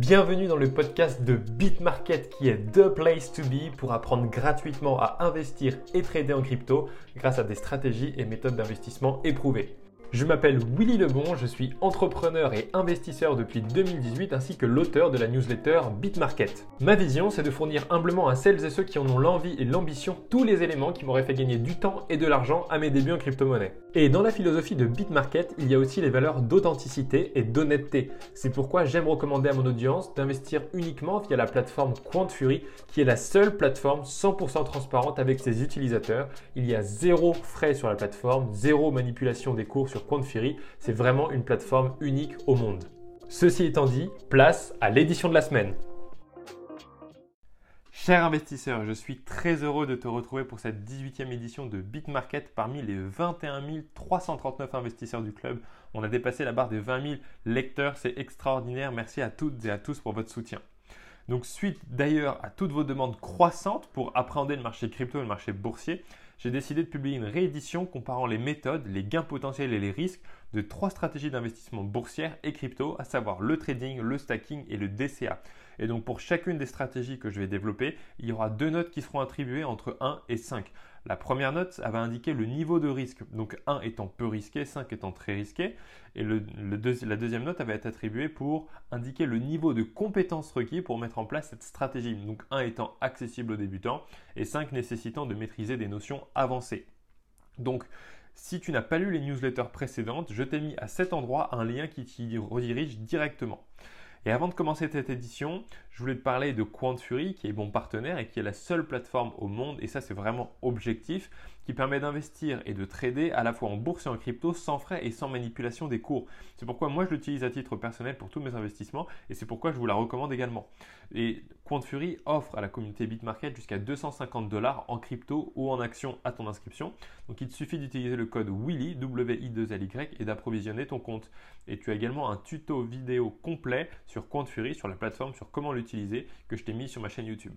Bienvenue dans le podcast de BitMarket qui est The Place to Be pour apprendre gratuitement à investir et trader en crypto grâce à des stratégies et méthodes d'investissement éprouvées. Je m'appelle Willy Lebon, je suis entrepreneur et investisseur depuis 2018 ainsi que l'auteur de la newsletter BitMarket. Ma vision, c'est de fournir humblement à celles et ceux qui en ont l'envie et l'ambition tous les éléments qui m'auraient fait gagner du temps et de l'argent à mes débuts en crypto-monnaie. Et dans la philosophie de BitMarket, il y a aussi les valeurs d'authenticité et d'honnêteté. C'est pourquoi j'aime recommander à mon audience d'investir uniquement via la plateforme QuantFury qui est la seule plateforme 100% transparente avec ses utilisateurs. Il y a zéro frais sur la plateforme, zéro manipulation des cours sur Compte c'est vraiment une plateforme unique au monde. Ceci étant dit, place à l'édition de la semaine. Cher investisseur, je suis très heureux de te retrouver pour cette 18e édition de BitMarket parmi les 21 339 investisseurs du club. On a dépassé la barre des 20 000 lecteurs, c'est extraordinaire. Merci à toutes et à tous pour votre soutien. Donc suite d'ailleurs à toutes vos demandes croissantes pour appréhender le marché crypto et le marché boursier, j'ai décidé de publier une réédition comparant les méthodes, les gains potentiels et les risques de trois stratégies d'investissement boursière et crypto, à savoir le trading, le stacking et le DCA. Et donc pour chacune des stratégies que je vais développer, il y aura deux notes qui seront attribuées entre 1 et 5. La première note, elle va indiquer le niveau de risque, donc 1 étant peu risqué, 5 étant très risqué. Et la deuxième note, elle va être attribuée pour indiquer le niveau de compétence requis pour mettre en place cette stratégie. Donc 1 étant accessible aux débutants et 5 nécessitant de maîtriser des notions avancées. Donc si tu n'as pas lu les newsletters précédentes, je t'ai mis à cet endroit un lien qui t'y redirige directement. Et avant de commencer cette édition, je voulais te parler de QuantFury, qui est mon partenaire et qui est la seule plateforme au monde, et ça c'est vraiment objectif, permet d'investir et de trader à la fois en bourse et en crypto sans frais et sans manipulation des cours. C'est pourquoi moi je l'utilise à titre personnel pour tous mes investissements et c'est pourquoi je vous la recommande également. Et QuantFury offre à la communauté BitMarket jusqu'à 250 dollars en crypto ou en action à ton inscription. Donc il te suffit d'utiliser le code WILLY, W-I-2-L-Y et d'approvisionner ton compte. Et tu as également un tuto vidéo complet sur QuantFury, sur la plateforme, sur comment l'utiliser que je t'ai mis sur ma chaîne YouTube.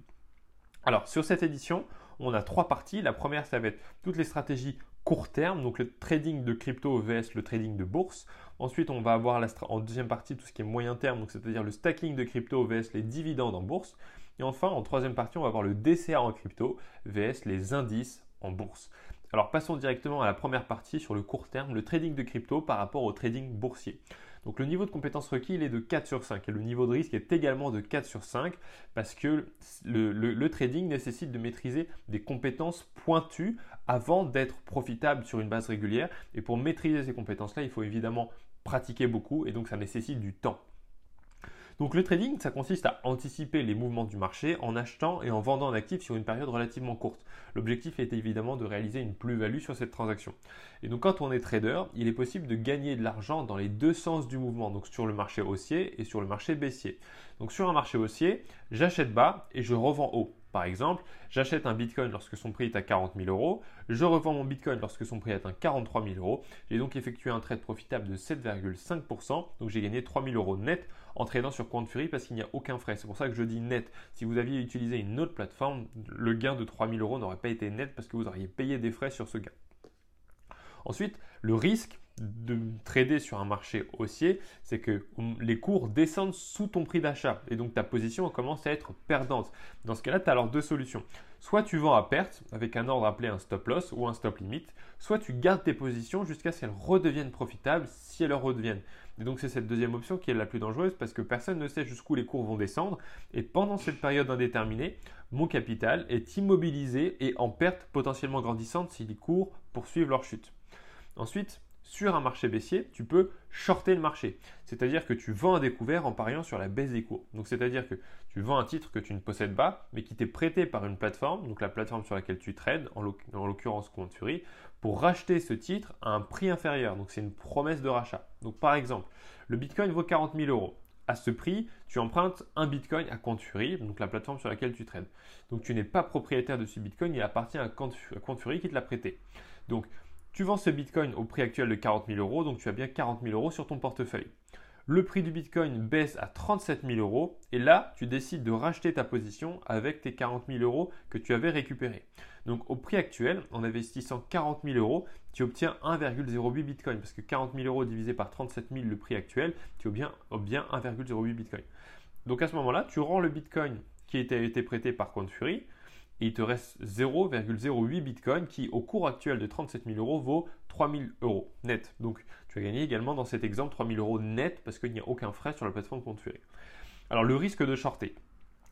Alors, sur cette édition, on a trois parties. La première, ça va être toutes les stratégies court terme, donc le trading de crypto vs le trading de bourse. Ensuite, on va avoir en deuxième partie tout ce qui est moyen terme, donc c'est-à-dire le stacking de crypto vs les dividendes en bourse. Et enfin, en troisième partie, on va avoir le DCA en crypto vs les indices en bourse. Alors passons directement à la première partie sur le court terme, le trading de crypto par rapport au trading boursier. Donc le niveau de compétence requis, il est de 4 sur 5 et le niveau de risque est également de 4 sur 5 parce que le, trading nécessite de maîtriser des compétences pointues avant d'être profitable sur une base régulière. Et pour maîtriser ces compétences-là, il faut évidemment pratiquer beaucoup et donc ça nécessite du temps. Donc le trading, ça consiste à anticiper les mouvements du marché en achetant et en vendant un actif sur une période relativement courte. L'objectif est évidemment de réaliser une plus-value sur cette transaction. Et donc quand on est trader, il est possible de gagner de l'argent dans les deux sens du mouvement, donc sur le marché haussier et sur le marché baissier. Donc sur un marché haussier, j'achète bas et je revends haut. Par exemple, j'achète un Bitcoin lorsque son prix est à 40 000 euros, je revends mon Bitcoin lorsque son prix à 43 000 euros. J'ai donc effectué un trade profitable de 7,5%, donc j'ai gagné 3 000 euros net en tradant sur QuantFury parce qu'il n'y a aucun frais. C'est pour ça que je dis net. Si vous aviez utilisé une autre plateforme, le gain de 3 000 euros n'aurait pas été net parce que vous auriez payé des frais sur ce gain. Ensuite, le risque, de trader sur un marché haussier, c'est que les cours descendent sous ton prix d'achat et donc ta position commence à être perdante. Dans ce cas-là, tu as alors deux solutions. Soit tu vends à perte avec un ordre appelé un stop loss ou un stop limit, soit tu gardes tes positions jusqu'à ce qu'elles redeviennent profitables si elles redeviennent. Et donc c'est cette deuxième option qui est la plus dangereuse parce que personne ne sait jusqu'où les cours vont descendre et pendant cette période indéterminée, mon capital est immobilisé et en perte potentiellement grandissante si les cours poursuivent leur chute. Ensuite, sur un marché baissier, tu peux shorter le marché. C'est-à-dire que tu vends à découvert en pariant sur la baisse des cours. Donc c'est-à-dire que tu vends un titre que tu ne possèdes pas, mais qui t'est prêté par une plateforme, donc la plateforme sur laquelle tu trades, en l'occurrence Quantfury, pour racheter ce titre à un prix inférieur. Donc c'est une promesse de rachat. Donc par exemple, le Bitcoin vaut 40 000 euros. À ce prix, tu empruntes un Bitcoin à Quantfury, donc la plateforme sur laquelle tu trades. Donc tu n'es pas propriétaire de ce Bitcoin, il appartient à Quantfury qui te l'a prêté. Donc tu vends ce Bitcoin au prix actuel de 40 000 euros, donc tu as bien 40 000 euros sur ton portefeuille. Le prix du Bitcoin baisse à 37 000 euros et là, tu décides de racheter ta position avec tes 40 000 euros que tu avais récupérés. Donc au prix actuel, en investissant 40 000 euros, tu obtiens 1,08 Bitcoin parce que 40 000 euros divisé par 37 000 le prix actuel, tu obtiens, 1,08 Bitcoin. Donc à ce moment-là, tu rends le Bitcoin qui a été prêté par Fury et il te reste 0,08 Bitcoin qui, au cours actuel de 37 000 euros, vaut 3 000 euros net. Donc tu as gagné également dans cet exemple 3 000 euros net parce qu'il n'y a aucun frais sur la plateforme Fury. Alors le risque de shorter,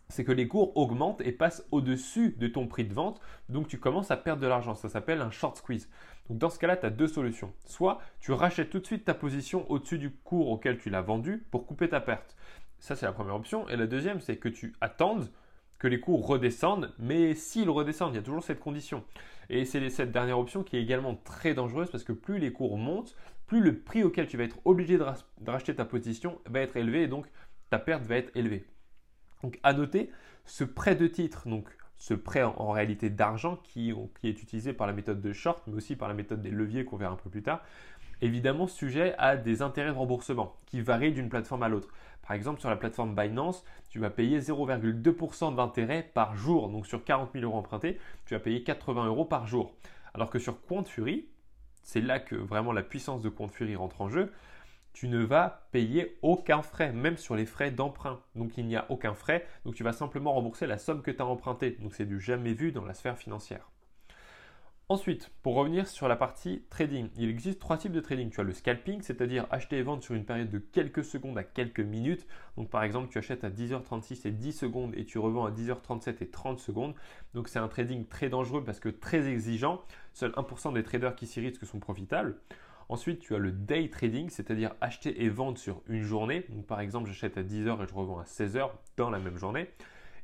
c'est que les cours augmentent et passent au-dessus de ton prix de vente, donc tu commences à perdre de l'argent. Ça s'appelle un short squeeze. Donc dans ce cas-là, tu as deux solutions. Soit tu rachètes tout de suite ta position au-dessus du cours auquel tu l'as vendu pour couper ta perte. Ça, c'est la première option. Et la deuxième, c'est que tu attendes que les cours redescendent, mais s'ils redescendent, il y a toujours cette condition. Et c'est cette dernière option qui est également très dangereuse parce que plus les cours montent, plus le prix auquel tu vas être obligé de, racheter ta position va être élevé et donc ta perte va être élevée. Donc à noter, ce prêt de titre, donc ce prêt en, réalité d'argent qui, qui, est utilisé par la méthode de short, mais aussi par la méthode des leviers qu'on verra un peu plus tard, évidemment sujet à des intérêts de remboursement qui varient d'une plateforme à l'autre. Par exemple, sur la plateforme Binance, tu vas payer 0,2% d'intérêt par jour. Donc sur 40 000 euros empruntés, tu vas payer 80 euros par jour. Alors que sur Fury, c'est là que vraiment la puissance de Fury rentre en jeu, tu ne vas payer aucun frais, même sur les frais d'emprunt. Donc il n'y a aucun frais, donc tu vas simplement rembourser la somme que tu as empruntée. Donc c'est du jamais vu dans la sphère financière. Ensuite, pour revenir sur la partie trading, il existe trois types de trading. Tu as le scalping, c'est-à-dire acheter et vendre sur une période de quelques secondes à quelques minutes. Donc par exemple, tu achètes à 10h36 et 10 secondes et tu revends à 10h37 et 30 secondes. Donc c'est un trading très dangereux parce que très exigeant. Seuls 1% des traders qui s'y risquent sont profitables. Ensuite, tu as le day trading, c'est-à-dire acheter et vendre sur une journée. Donc par exemple, j'achète à 10h et je revends à 16h dans la même journée.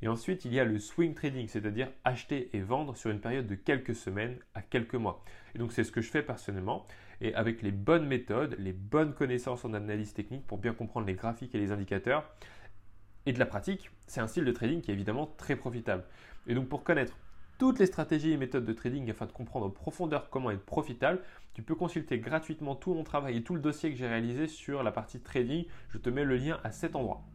Et ensuite, il y a le swing trading, c'est-à-dire acheter et vendre sur une période de quelques semaines à quelques mois. Et donc, c'est ce que je fais personnellement. Et avec les bonnes méthodes, les bonnes connaissances en analyse technique pour bien comprendre les graphiques et les indicateurs et de la pratique, c'est un style de trading qui est évidemment très profitable. Et donc, pour connaître toutes les stratégies et méthodes de trading afin de comprendre en profondeur comment être profitable, tu peux consulter gratuitement tout mon travail et tout le dossier que j'ai réalisé sur la partie trading. Je te mets le lien à cet endroit.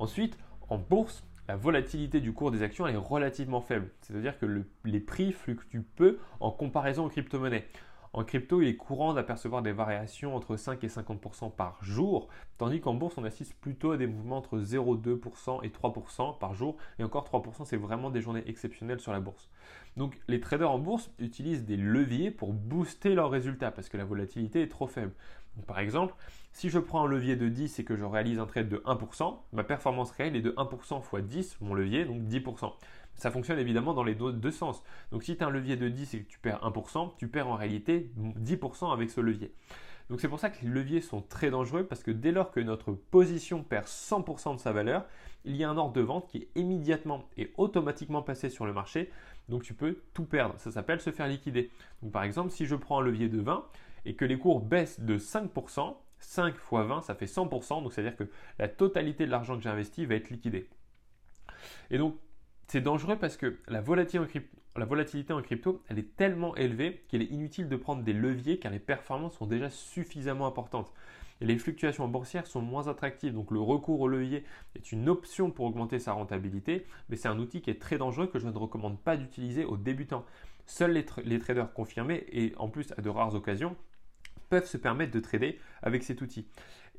Ensuite, en bourse, la volatilité du cours des actions est relativement faible. C'est-à-dire que les prix fluctuent peu en comparaison aux crypto-monnaies. En crypto, il est courant d'apercevoir des variations entre 5 et 50% par jour, tandis qu'en bourse, on assiste plutôt à des mouvements entre 0,2% et 3% par jour. Et encore 3%, c'est vraiment des journées exceptionnelles sur la bourse. Donc les traders en bourse utilisent des leviers pour booster leurs résultats parce que la volatilité est trop faible. par exemple, si je prends un levier de 10 et que je réalise un trade de 1%, ma performance réelle est de 1% x 10, mon levier, donc 10%. Ça fonctionne évidemment dans les deux sens. Donc si tu as un levier de 10 et que tu perds 1%, tu perds en réalité 10% avec ce levier. Donc c'est pour ça que les leviers sont très dangereux parce que dès lors que notre position perd 100% de sa valeur, il y a un ordre de vente qui est immédiatement et automatiquement passé sur le marché. Donc tu peux tout perdre. Ça s'appelle se faire liquider. Donc par exemple, si je prends un levier de 20 et que les cours baissent de 5%, 5 x 20, ça fait 100%. Donc c'est-à-dire que la totalité de l'argent que j'ai investi va être liquidé. Et donc c'est dangereux parce que la volatilité, en crypto, elle est tellement élevée qu'il est inutile de prendre des leviers car les performances sont déjà suffisamment importantes. Les fluctuations boursières sont moins attractives, donc le recours au levier est une option pour augmenter sa rentabilité, mais c'est un outil qui est très dangereux que je ne recommande pas d'utiliser aux débutants. Seuls les traders confirmés et en plus à de rares occasions peuvent se permettre de trader avec cet outil.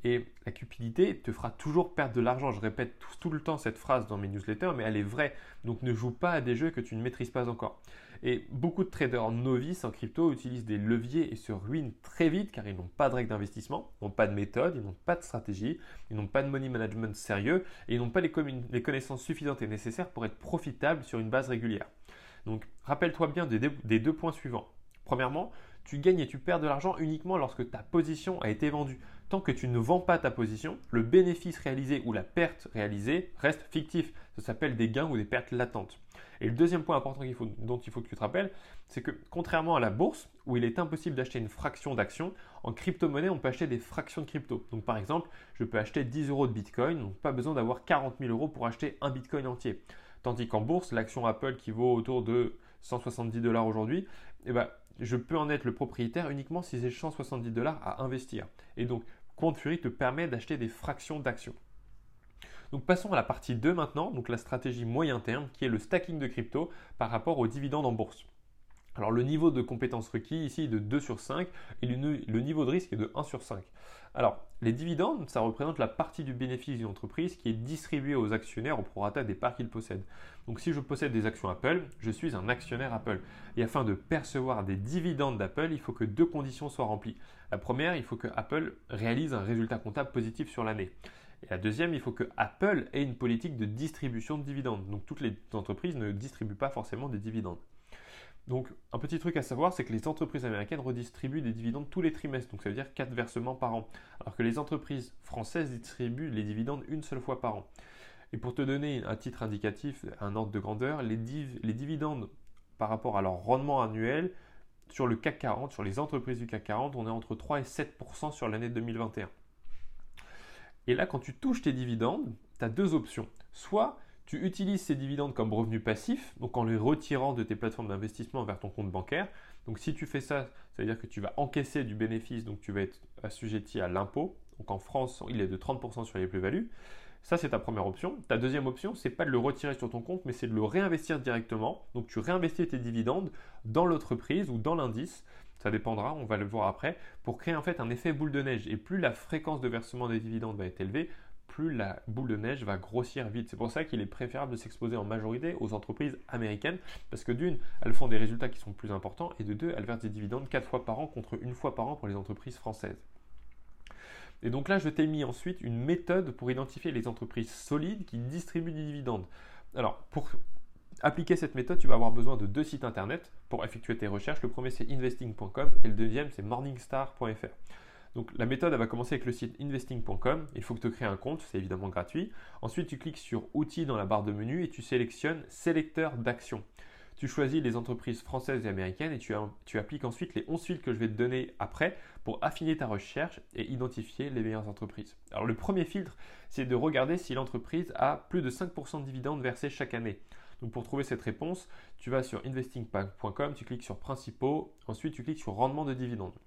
Et la cupidité te fera toujours perdre de l'argent. Je répète tout, le temps cette phrase dans mes newsletters, mais elle est vraie. Donc ne joue pas à des jeux que tu ne maîtrises pas encore. Et beaucoup de traders novices en crypto utilisent des leviers et se ruinent très vite car ils n'ont pas de règles d'investissement, n'ont pas de méthode, ils n'ont pas de stratégie, ils n'ont pas de money management sérieux et ils n'ont pas les, connaissances suffisantes et nécessaires pour être profitables sur une base régulière. Donc rappelle-toi bien des deux points suivants. Premièrement, tu gagnes et tu perds de l'argent uniquement lorsque ta position a été vendue. Tant que tu ne vends pas ta position, le bénéfice réalisé ou la perte réalisée reste fictif. Ça s'appelle des gains ou des pertes latentes. Et le deuxième point important dont il faut que tu te rappelles, c'est que contrairement à la bourse, où il est impossible d'acheter une fraction d'action, en crypto-monnaie, on peut acheter des fractions de crypto. Donc par exemple, je peux acheter 10 euros de Bitcoin, donc pas besoin d'avoir 40 000 euros pour acheter un Bitcoin entier. Tandis qu'en bourse, l'action Apple qui vaut autour de 170 dollars aujourd'hui, eh ben, je peux en être le propriétaire uniquement si j'ai 170 dollars à investir. Et donc, Fury te permet d'acheter des fractions d'actions. Donc passons à la partie 2 maintenant, donc la stratégie moyen terme qui est le stacking de crypto par rapport aux dividendes en bourse. Alors le niveau de compétence requis ici est de 2 sur 5 et le, niveau de risque est de 1 sur 5. Alors les dividendes, ça représente la partie du bénéfice d'une entreprise qui est distribuée aux actionnaires au prorata des parts qu'ils possèdent. Donc si je possède des actions Apple, je suis un actionnaire Apple. Et afin de percevoir des dividendes d'Apple, il faut que deux conditions soient remplies. La première, il faut que Apple réalise un résultat comptable positif sur l'année. Et la deuxième, il faut que Apple ait une politique de distribution de dividendes. Donc toutes les entreprises ne distribuent pas forcément des dividendes. Donc, un petit truc à savoir, c'est que les entreprises américaines redistribuent des dividendes tous les trimestres, donc ça veut dire 4 versements par an, alors que les entreprises françaises distribuent les dividendes une seule fois par an. Et pour te donner un titre indicatif, un ordre de grandeur, les, dividendes par rapport à leur rendement annuel sur le CAC 40, sur les entreprises du CAC 40, on est entre 3 et 7% sur l'année 2021. Et là, quand tu touches tes dividendes, tu as deux options. Soit tu utilises ces dividendes comme revenu passif, donc en les retirant de tes plateformes d'investissement vers ton compte bancaire. Donc si tu fais ça, ça veut dire que tu vas encaisser du bénéfice, donc tu vas être assujetti à l'impôt. Donc en France, il est de 30% sur les plus-values. Ça, c'est ta première option. Ta deuxième option, c'est pas de le retirer sur ton compte, mais c'est de le réinvestir directement. Donc tu réinvestis tes dividendes dans l'entreprise ou dans l'indice. Ça dépendra, on va le voir après, pour créer en fait un effet boule de neige. Et plus la fréquence de versement des dividendes va être élevée, plus la boule de neige va grossir vite. C'est pour ça qu'il est préférable de s'exposer en majorité aux entreprises américaines, parce que d'une, elles font des résultats qui sont plus importants, et de deux, elles versent des dividendes quatre fois par an contre une fois par an pour les entreprises françaises. Et donc là, je t'ai mis ensuite une méthode pour identifier les entreprises solides qui distribuent des dividendes. Alors, pour appliquer cette méthode, tu vas avoir besoin de deux sites internet pour effectuer tes recherches. Le premier, c'est investing.com et le deuxième, c'est morningstar.fr. Donc la méthode, va commencer avec le site investing.com. Il faut que tu crées un compte, c'est évidemment gratuit. Ensuite, tu cliques sur Outils dans la barre de menu et tu sélectionnes Sélecteur d'actions. Tu choisis les entreprises françaises et américaines et tu, tu, appliques ensuite les 11 filtres que je vais te donner après pour affiner ta recherche et identifier les meilleures entreprises. Alors le premier filtre, c'est de regarder si l'entreprise a plus de 5% de dividendes versés chaque année. Donc pour trouver cette réponse, tu vas sur investing.com, tu cliques sur principaux, ensuite tu cliques sur rendement de dividendes.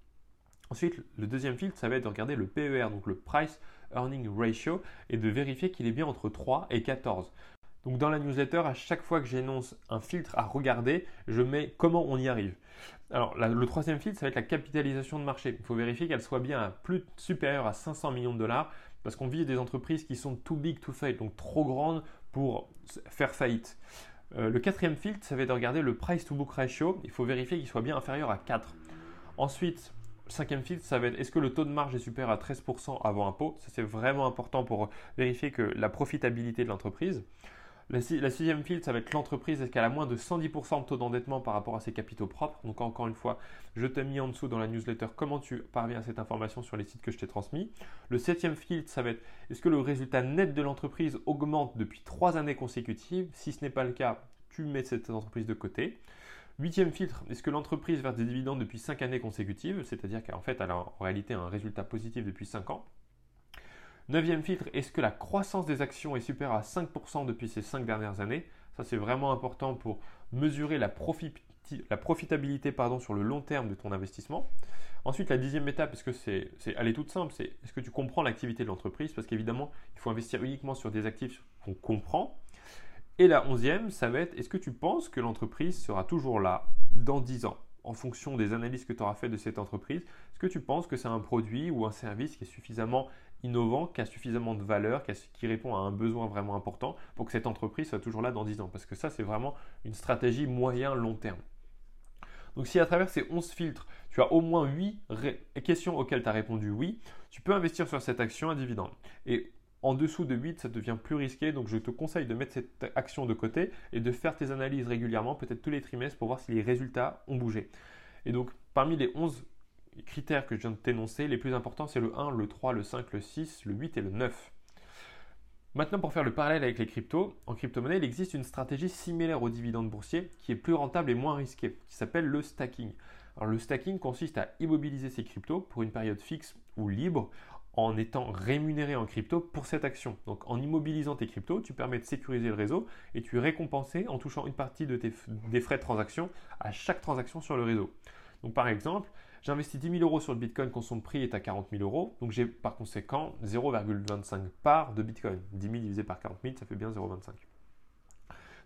Ensuite, le deuxième filtre, ça va être de regarder le PER, donc le Price Earning Ratio, et de vérifier qu'il est bien entre 3 et 14. Donc dans la newsletter, à chaque fois que j'énonce un filtre à regarder, je mets comment on y arrive. Alors le troisième filtre, ça va être la capitalisation de marché. Il faut vérifier qu'elle soit bien à plus supérieure à 500 millions de dollars, parce qu'on vise des entreprises qui sont too big to fail, donc trop grandes pour faire faillite. Euh, le quatrième filtre, ça va être de regarder le price to book ratio. Il faut vérifier qu'il soit bien inférieur à 4. Ensuite, cinquième filtre, ça va être est-ce que le taux de marge est supérieur à 13% avant impôt? Ça, c'est vraiment important pour vérifier que la profitabilité de l'entreprise. La, sixième filtre, ça va être l'entreprise, est-ce qu'elle a moins de 110% de taux d'endettement par rapport à ses capitaux propres? Donc encore une fois, je t'ai mis en dessous dans la newsletter comment tu parviens à cette information sur les sites que je t'ai transmis. Le septième filtre, ça va être est-ce que le résultat net de l'entreprise augmente depuis trois années consécutives? Si ce n'est pas le cas, tu mets cette entreprise de côté. Huitième filtre, est-ce que l'entreprise verse des dividendes depuis 5 années consécutives, c'est-à-dire qu'en fait elle a en réalité un résultat positif depuis 5 ans? Neuvième filtre, est-ce que la croissance des actions est supérieure à 5% depuis ces 5 dernières années? Ça c'est vraiment important pour mesurer la, profitabilité sur le long terme de ton investissement. Ensuite, la dixième étape, est-ce que c'est, elle est toute simple, c'est est-ce que tu comprends l'activité de l'entreprise? Parce qu'évidemment, il faut investir uniquement sur des actifs qu'on comprend. Et la onzième, ça va être est-ce que tu penses que l'entreprise sera toujours là dans 10 ans en fonction des analyses que tu auras fait de cette entreprise? Est-ce que tu penses que c'est un produit ou un service qui est suffisamment innovant, qui a suffisamment de valeur, qui, répond à un besoin vraiment important pour que cette entreprise soit toujours là dans 10 ans? Parce que ça, c'est vraiment une stratégie moyen-long terme. Donc si à travers ces 11 filtres, tu as au moins 8 questions auxquelles tu as répondu oui, tu peux investir sur cette action à dividende. Et en dessous de 8, ça devient plus risqué, donc je te conseille de mettre cette action de côté et de faire tes analyses régulièrement, peut-être tous les trimestres, pour voir si les résultats ont bougé. Et donc, parmi les 11 critères que je viens de t'énoncer, les plus importants, c'est le 1, le 3, le 5, le 6, le 8 et le 9. Maintenant, pour faire le parallèle avec les cryptos, en crypto-monnaie, il existe une stratégie similaire aux dividendes boursiers qui est plus rentable et moins risquée, qui s'appelle le stacking. Alors, le stacking consiste à immobiliser ces cryptos pour une période fixe ou libre en étant rémunéré en crypto pour cette action. Donc en immobilisant tes cryptos, tu permets de sécuriser le réseau et tu es récompensé en touchant une partie de tes, des frais de transaction à chaque transaction sur le réseau. Donc par exemple, j'investis 10 000 euros sur le Bitcoin quand son prix est à 40 000 euros. Donc j'ai par conséquent 0,25 parts de Bitcoin. 10 000 divisé par 40 000, ça fait bien 0,25.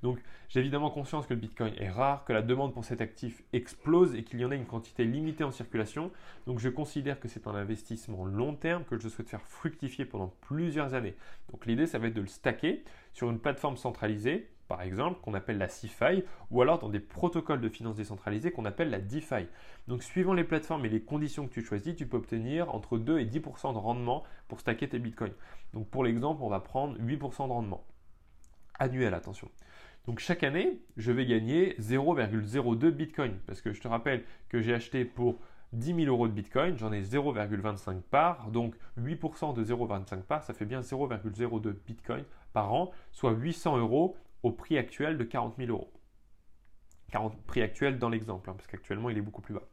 Donc j'ai évidemment conscience que le Bitcoin est rare, que la demande pour cet actif explose et qu'il y en a une quantité limitée en circulation. Donc je considère que c'est un investissement long terme que je souhaite faire fructifier pendant plusieurs années. Donc l'idée, ça va être de le stacker sur une plateforme centralisée par exemple, qu'on appelle la CeFi, ou alors dans des protocoles de finances décentralisés qu'on appelle la DeFi. Donc, suivant les plateformes et les conditions que tu choisis, tu peux obtenir entre 2 et 10% de rendement pour stacker tes bitcoins. Donc, pour l'exemple, on va prendre 8% de rendement annuel, attention. Donc chaque année, je vais gagner 0,02 Bitcoin. Parce que je te rappelle que j'ai acheté pour 10 000 euros de Bitcoin, j'en ai 0,25 parts. Donc 8% de 0,25 parts, ça fait bien 0,02 Bitcoin par an, soit 800 euros au prix actuel de 40 000 euros. 40, prix actuel dans l'exemple, hein, parce qu'actuellement il est beaucoup plus bas.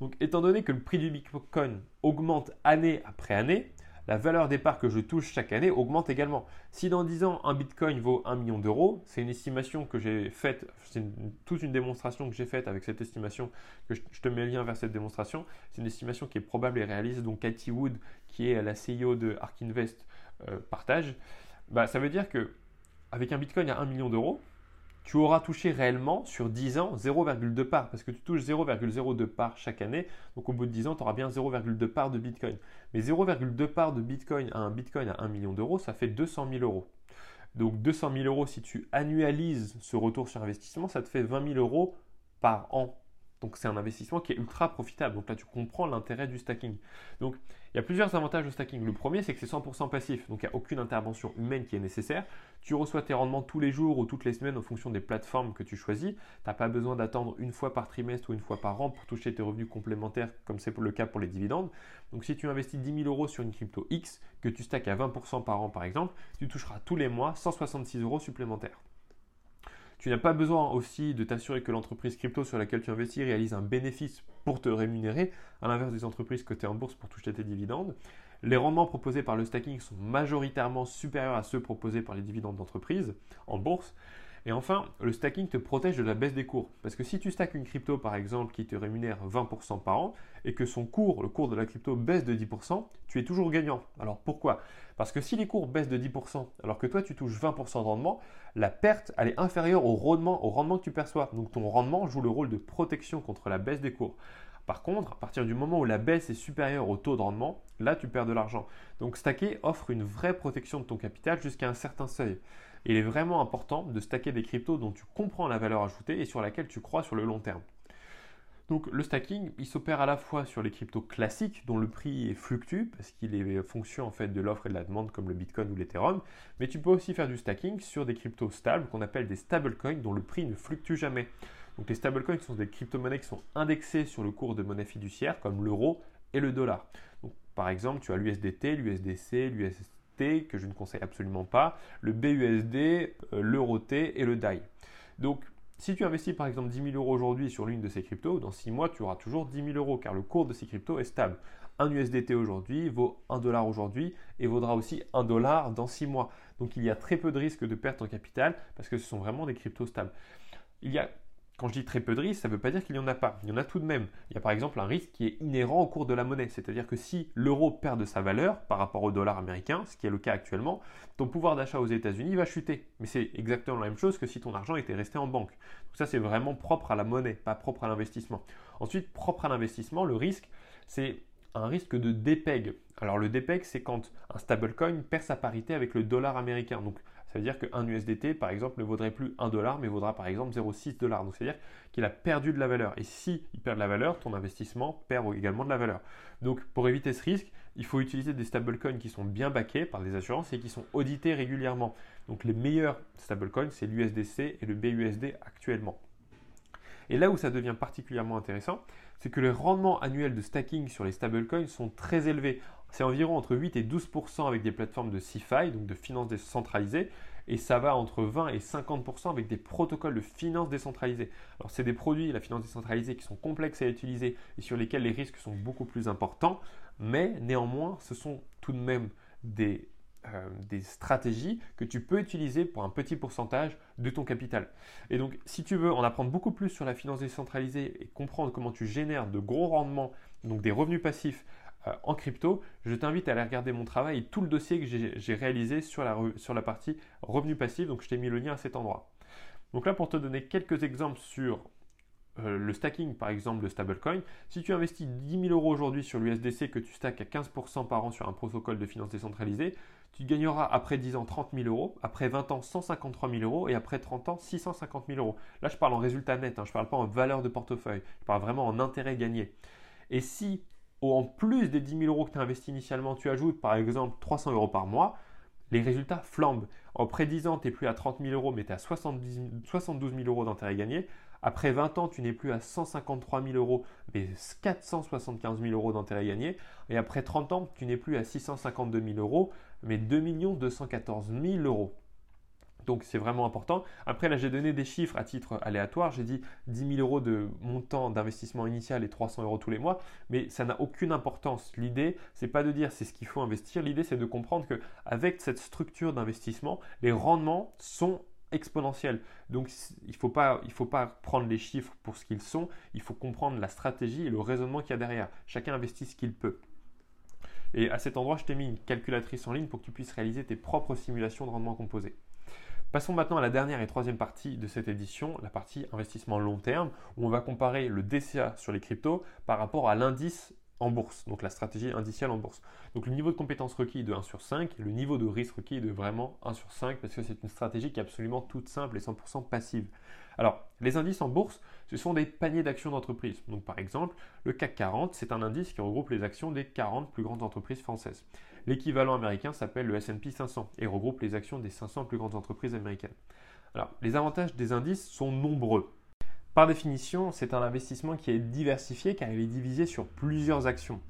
Donc étant donné que le prix du Bitcoin augmente année après année, la valeur des parts que je touche chaque année augmente également. Si dans 10 ans, un Bitcoin vaut 1 million d'euros, c'est une estimation que j'ai faite, c'est toute une démonstration que j'ai faite avec cette estimation, que je, te mets le lien vers cette démonstration. C'est une estimation qui est probable et réaliste, donc Cathy Wood, qui est la CEO de Ark Invest, euh, partage. Bah, ça veut dire que avec un Bitcoin à 1 million d'euros, tu auras touché réellement sur 10 ans 0,2 parts, parce que tu touches 0,02 parts chaque année, donc au bout de 10 ans, tu auras bien 0,2 parts de Bitcoin. Mais 0,2 parts de Bitcoin à un Bitcoin à 1 million d'euros, ça fait 200 000 euros. Donc 200 000 euros, si tu annualises ce retour sur investissement, ça te fait 20 000 euros par an donc c'est un investissement qui est ultra profitable. Donc là, tu comprends l'intérêt du stacking. Donc il y a plusieurs avantages au stacking. Le premier, c'est que c'est 100% passif. Donc il n'y a aucune intervention humaine qui est nécessaire. Tu reçois tes rendements tous les jours ou toutes les semaines en fonction des plateformes que tu choisis. Tu n'as pas besoin d'attendre une fois par trimestre ou une fois par an pour toucher tes revenus complémentaires, comme c'est le cas pour les dividendes. Donc si tu investis 10 000 euros sur une crypto X, que tu stackes à 20% par an par exemple, tu toucheras tous les mois 166 euros supplémentaires. Tu n'as pas besoin aussi de t'assurer que l'entreprise crypto sur laquelle tu investis réalise un bénéfice pour te rémunérer, à l'inverse des entreprises cotées en bourse pour toucher tes dividendes. Les rendements proposés par le stacking sont majoritairement supérieurs à ceux proposés par les dividendes d'entreprise en bourse. Et enfin, le stacking te protège de la baisse des cours. Parce que si tu stacks une crypto, par exemple, qui te rémunère 20% par an, et que son cours, le cours de la crypto, baisse de 10%, tu es toujours gagnant. Alors pourquoi? Parce que si les cours baissent de 10%, alors que toi tu touches 20% de rendement, la perte, elle est inférieure au rendement, au rendement que tu perçois. Donc ton rendement joue le rôle de protection contre la baisse des cours. Par contre, à partir du moment où la baisse est supérieure au taux de rendement, là tu perds de l'argent. Donc stacker offre une vraie protection de ton capital jusqu'à un certain seuil il est vraiment important de stacker des cryptos dont tu comprends la valeur ajoutée et sur laquelle tu crois sur le long terme. Donc le stacking, il s'opère à la fois sur les cryptos classiques dont le prix fluctue parce qu'il est fonction en fait de l'offre et de la demande comme le Bitcoin ou l'Ethereum, mais tu peux aussi faire du stacking sur des cryptos stables qu'on appelle des stablecoins dont le prix ne fluctue jamais. Donc les stablecoins sont des crypto-monnaies qui sont indexées sur le cours de monnaie fiduciaire comme l'euro et le dollar. Donc, par exemple, tu as l'USDT, l'USDC, l'USDT que je ne conseille absolument pas, le BUSD, euh, l'euro T et le DAI. Donc, si tu investis par exemple 10 000 euros aujourd'hui sur l'une de ces cryptos, dans 6 mois, tu auras toujours 10 000 euros car le cours de ces cryptos est stable. Un USDT aujourd'hui vaut 1 dollar aujourd'hui et vaudra aussi 1 dollar dans 6 mois. Donc il y a très peu de risque de perte en capital parce que ce sont vraiment des cryptos stables. Il y a quand je dis très peu de risques, ça ne veut pas dire qu'il n'y en a pas. Il y en a tout de même. Il y a par exemple un risque qui est inhérent au cours de la monnaie. C'est-à-dire que si l'euro perd de sa valeur par rapport au dollar américain, ce qui est le cas actuellement, ton pouvoir d'achat aux États-Unis va chuter. Mais c'est exactement la même chose que si ton argent était resté en banque. Donc ça, c'est vraiment propre à la monnaie, pas propre à l'investissement. Ensuite, propre à l'investissement, le risque, c'est un risque de dépeg. Alors le dépeg, c'est quand un stablecoin perd sa parité avec le dollar américain. Ça veut dire qu'un USDT, par exemple, ne vaudrait plus 1 dollar, mais vaudra par exemple 0,6 dollars. Donc, c'est-à-dire qu'il a perdu de la valeur. Et si il perd de la valeur, ton investissement perd également de la valeur. Donc, pour éviter ce risque, il faut utiliser des stablecoins qui sont bien backés par des assurances et qui sont audités régulièrement. Donc, les meilleurs stablecoins, c'est l'USDC et le BUSD actuellement. Et là où ça devient particulièrement intéressant, c'est que les rendements annuels de stacking sur les stablecoins sont très élevés. C'est environ entre 8 et 12% avec des plateformes de CeFi, donc de finances décentralisées, et ça va entre 20 et 50% avec des protocoles de finances décentralisées. Alors c'est des produits, la finance décentralisée, qui sont complexes à utiliser et sur lesquels les risques sont beaucoup plus importants, mais néanmoins, ce sont tout de même des euh, des stratégies que tu peux utiliser pour un petit pourcentage de ton capital. Et donc, si tu veux en apprendre beaucoup plus sur la finance décentralisée et comprendre comment tu génères de gros rendements, donc des revenus passifs euh, en crypto, je t'invite à aller regarder mon travail et tout le dossier que j'ai réalisé sur la, sur la partie revenus passifs. Donc, je t'ai mis le lien à cet endroit. Donc là, pour te donner quelques exemples sur euh, le stacking, par exemple, de stablecoin, si tu investis 10 000 euros aujourd'hui sur l'USDC que tu stacks à 15% par an sur un protocole de finance décentralisée, tu gagneras après 10 ans 30 000 euros, après 20 ans 153 000 euros et après 30 ans 650 000 euros. Là, je parle en résultat net, hein, je ne parle pas en valeur de portefeuille, je parle vraiment en intérêt gagné. Et si, en plus des 10 000 euros que tu as investi initialement, tu ajoutes par exemple 300 euros par mois, les résultats flambent. En prédisant, tu n'es plus à 30 000 euros, mais tu es à 72 000 euros d'intérêt gagné. Après 20 ans, tu n'es plus à 153 000 euros, mais 475 000 euros d'intérêt gagné. Et après 30 ans, tu n'es plus à 652 000 euros, mais 2 214 000 euros. Donc c'est vraiment important. Après là j'ai donné des chiffres à titre aléatoire. J'ai dit 10 000 euros de montant d'investissement initial et 300 euros tous les mois, mais ça n'a aucune importance. L'idée c'est pas de dire c'est ce qu'il faut investir. L'idée c'est de comprendre que avec cette structure d'investissement, les rendements sont exponentiels. Donc il ne faut, pas, faut pas prendre les chiffres pour ce qu'ils sont, il faut comprendre la stratégie et le raisonnement qu'il y a derrière. Chacun investit ce qu'il peut. Et à cet endroit, je t'ai mis une calculatrice en ligne pour que tu puisses réaliser tes propres simulations de rendement composé. Passons maintenant à la dernière et troisième partie de cette édition, la partie investissement long terme, où on va comparer le DCA sur les cryptos par rapport à l'indice en bourse, donc la stratégie indicielle en bourse. Donc le niveau de compétence requis est de 1 sur 5, le niveau de risque requis est de vraiment 1 sur 5, parce que c'est une stratégie qui est absolument toute simple et 100% passive. Alors, les indices en bourse, ce sont des paniers d'actions d'entreprise. Donc par exemple, le CAC 40, c'est un indice qui regroupe les actions des 40 plus grandes entreprises françaises. L'équivalent américain s'appelle le S&P 500 et regroupe les actions des 500 plus grandes entreprises américaines. Alors, les avantages des indices sont nombreux. Par définition, c'est un investissement qui est diversifié car il est divisé sur plusieurs actions.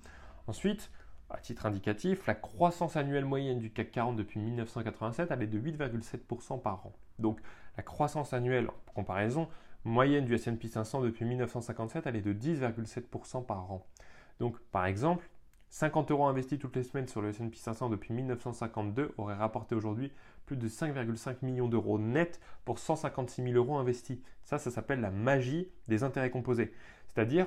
Ensuite, à titre indicatif, la croissance annuelle moyenne du CAC 40 depuis 1987, elle est de 8,7% par an. Donc la croissance annuelle, en comparaison, moyenne du S&P 500 depuis 1957, elle est de 10,7% par an. Donc par exemple, 50 euros investis toutes les semaines sur le S&P 500 depuis 1952 auraient rapporté aujourd'hui plus de 5,5 millions d'euros net pour 156 000 euros investis. Ça, ça s'appelle la magie des intérêts composés. C'est-à-dire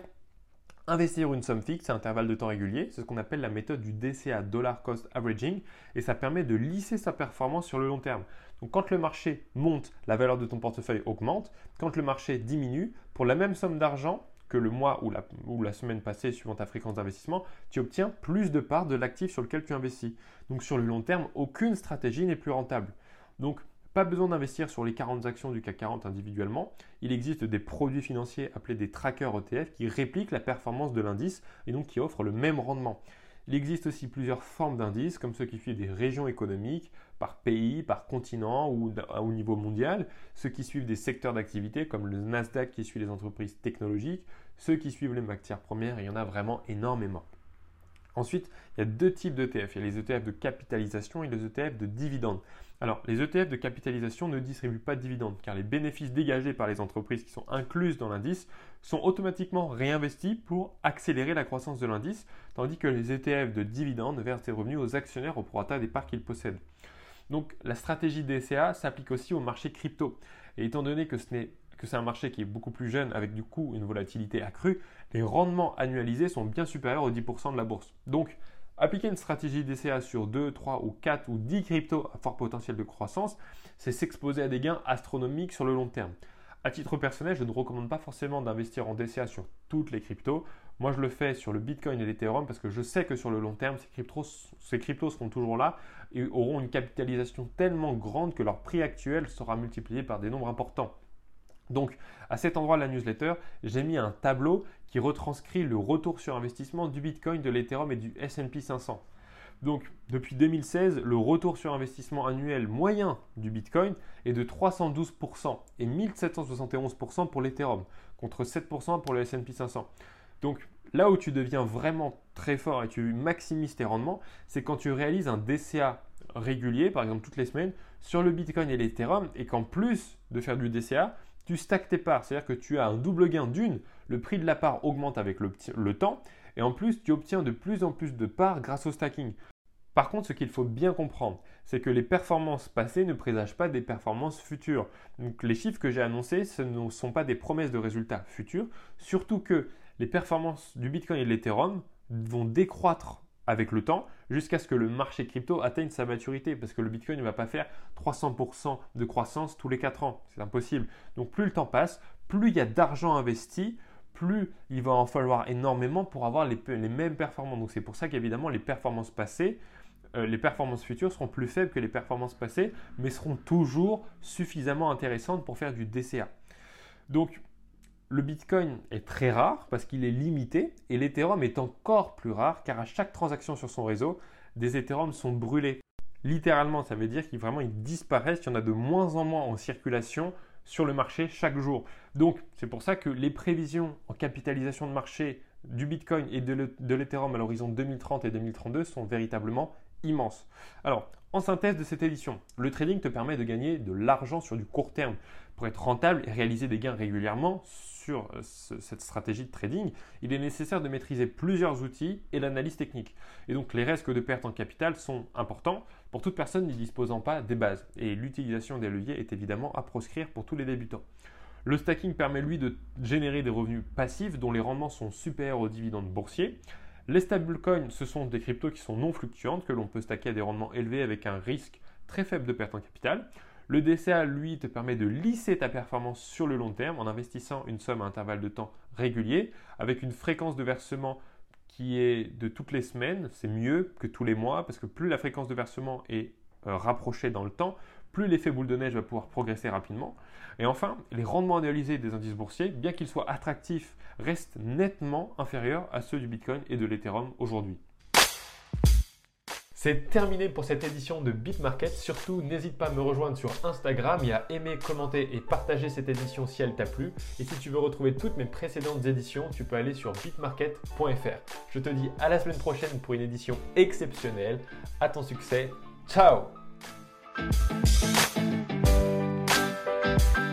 investir une somme fixe à intervalle de temps régulier, c'est ce qu'on appelle la méthode du DCA, Dollar Cost Averaging, et ça permet de lisser sa performance sur le long terme. Donc quand le marché monte, la valeur de ton portefeuille augmente. Quand le marché diminue, pour la même somme d'argent, que le mois ou la, ou la semaine passée, suivant ta fréquence d'investissement, tu obtiens plus de parts de l'actif sur lequel tu investis. Donc sur le long terme, aucune stratégie n'est plus rentable. Donc pas besoin d'investir sur les 40 actions du CAC 40 individuellement. Il existe des produits financiers appelés des trackers ETF qui répliquent la performance de l'indice et donc qui offrent le même rendement. Il existe aussi plusieurs formes d'indices, comme ceux qui suivent des régions économiques, par pays, par continent ou au niveau mondial, ceux qui suivent des secteurs d'activité, comme le Nasdaq qui suit les entreprises technologiques, ceux qui suivent les matières premières, il y en a vraiment énormément. Ensuite, il y a deux types d'ETF. Il y a les ETF de capitalisation et les ETF de dividendes. Alors, les ETF de capitalisation ne distribuent pas de dividendes car les bénéfices dégagés par les entreprises qui sont incluses dans l'indice sont automatiquement réinvestis pour accélérer la croissance de l'indice, tandis que les ETF de dividendes versent des revenus aux actionnaires au prorata des parts qu'ils possèdent. Donc, la stratégie DCA s'applique aussi au marché crypto. Et étant donné que ce n'est c'est un marché qui est beaucoup plus jeune avec du coup une volatilité accrue, les rendements annualisés sont bien supérieurs aux 10% de la bourse. Donc, appliquer une stratégie DCA sur 2, 3 ou 4 ou 10 cryptos à fort potentiel de croissance, c'est s'exposer à des gains astronomiques sur le long terme. À titre personnel, je ne recommande pas forcément d'investir en DCA sur toutes les cryptos. Moi, je le fais sur le Bitcoin et l'Ethereum parce que je sais que sur le long terme, ces cryptos, ces cryptos seront toujours là et auront une capitalisation tellement grande que leur prix actuel sera multiplié par des nombres importants. Donc, à cet endroit de la newsletter, j'ai mis un tableau qui retranscrit le retour sur investissement du Bitcoin, de l'Ethereum et du SP 500. Donc, depuis 2016, le retour sur investissement annuel moyen du Bitcoin est de 312% et 1771% pour l'Ethereum, contre 7% pour le SP 500. Donc, là où tu deviens vraiment très fort et tu maximises tes rendements, c'est quand tu réalises un DCA régulier, par exemple toutes les semaines, sur le Bitcoin et l'Ethereum, et qu'en plus de faire du DCA, tu stacks tes parts, c'est-à-dire que tu as un double gain d'une, le prix de la part augmente avec le, temps, et en plus tu obtiens de plus en plus de parts grâce au stacking. Par contre, ce qu'il faut bien comprendre, c'est que les performances passées ne présagent pas des performances futures. Donc les chiffres que j'ai annoncés, ce ne sont pas des promesses de résultats futurs, surtout que les performances du Bitcoin et de l'Ethereum vont décroître avec le temps jusqu'à ce que le marché crypto atteigne sa maturité parce que le Bitcoin ne va pas faire 300% de croissance tous les 4 ans. C'est impossible. Donc plus le temps passe, plus il y a d'argent investi, plus il va en falloir énormément pour avoir les, mêmes performances. Donc c'est pour ça qu'évidemment les performances passées, euh, les performances futures seront plus faibles que les performances passées, mais seront toujours suffisamment intéressantes pour faire du DCA. Donc le Bitcoin est très rare parce qu'il est limité et l'Ethereum est encore plus rare car à chaque transaction sur son réseau, des Ethereum sont brûlés. Littéralement, ça veut dire qu'ils vraiment disparaissent, il y en a de moins en moins en circulation sur le marché chaque jour. Donc, c'est pour ça que les prévisions en capitalisation de marché du Bitcoin et de l'Ethereum à l'horizon 2030 et 2032 sont véritablement immenses. Alors, en synthèse de cette édition, le trading te permet de gagner de l'argent sur du court terme. Pour être rentable et réaliser des gains régulièrement sur euh, cette stratégie de trading, il est nécessaire de maîtriser plusieurs outils et l'analyse technique. Et donc les risques de perte en capital sont importants pour toute personne n'y disposant pas des bases. Et l'utilisation des leviers est évidemment à proscrire pour tous les débutants. Le stacking permet lui de générer des revenus passifs dont les rendements sont supérieurs aux dividendes boursiers. Les stablecoins, ce sont des cryptos qui sont non fluctuantes, que l'on peut stacker à des rendements élevés avec un risque très faible de perte en capital. Le DCA, lui, te permet de lisser ta performance sur le long terme en investissant une somme à intervalle de temps régulier, avec une fréquence de versement qui est de toutes les semaines. C'est mieux que tous les mois, parce que plus la fréquence de versement est euh, rapprochée dans le temps, plus l'effet boule de neige va pouvoir progresser rapidement. Et enfin, les rendements annualisés des indices boursiers, bien qu'ils soient attractifs, restent nettement inférieurs à ceux du Bitcoin et de l'Ethereum aujourd'hui. C'est terminé pour cette édition de BitMarket. Surtout, n'hésite pas à me rejoindre sur Instagram et à aimer, commenter et partager cette édition si elle t'a plu. Et si tu veux retrouver toutes mes précédentes éditions, tu peux aller sur bitmarket.fr. Je te dis à la semaine prochaine pour une édition exceptionnelle. À ton succès. Ciao Thank you.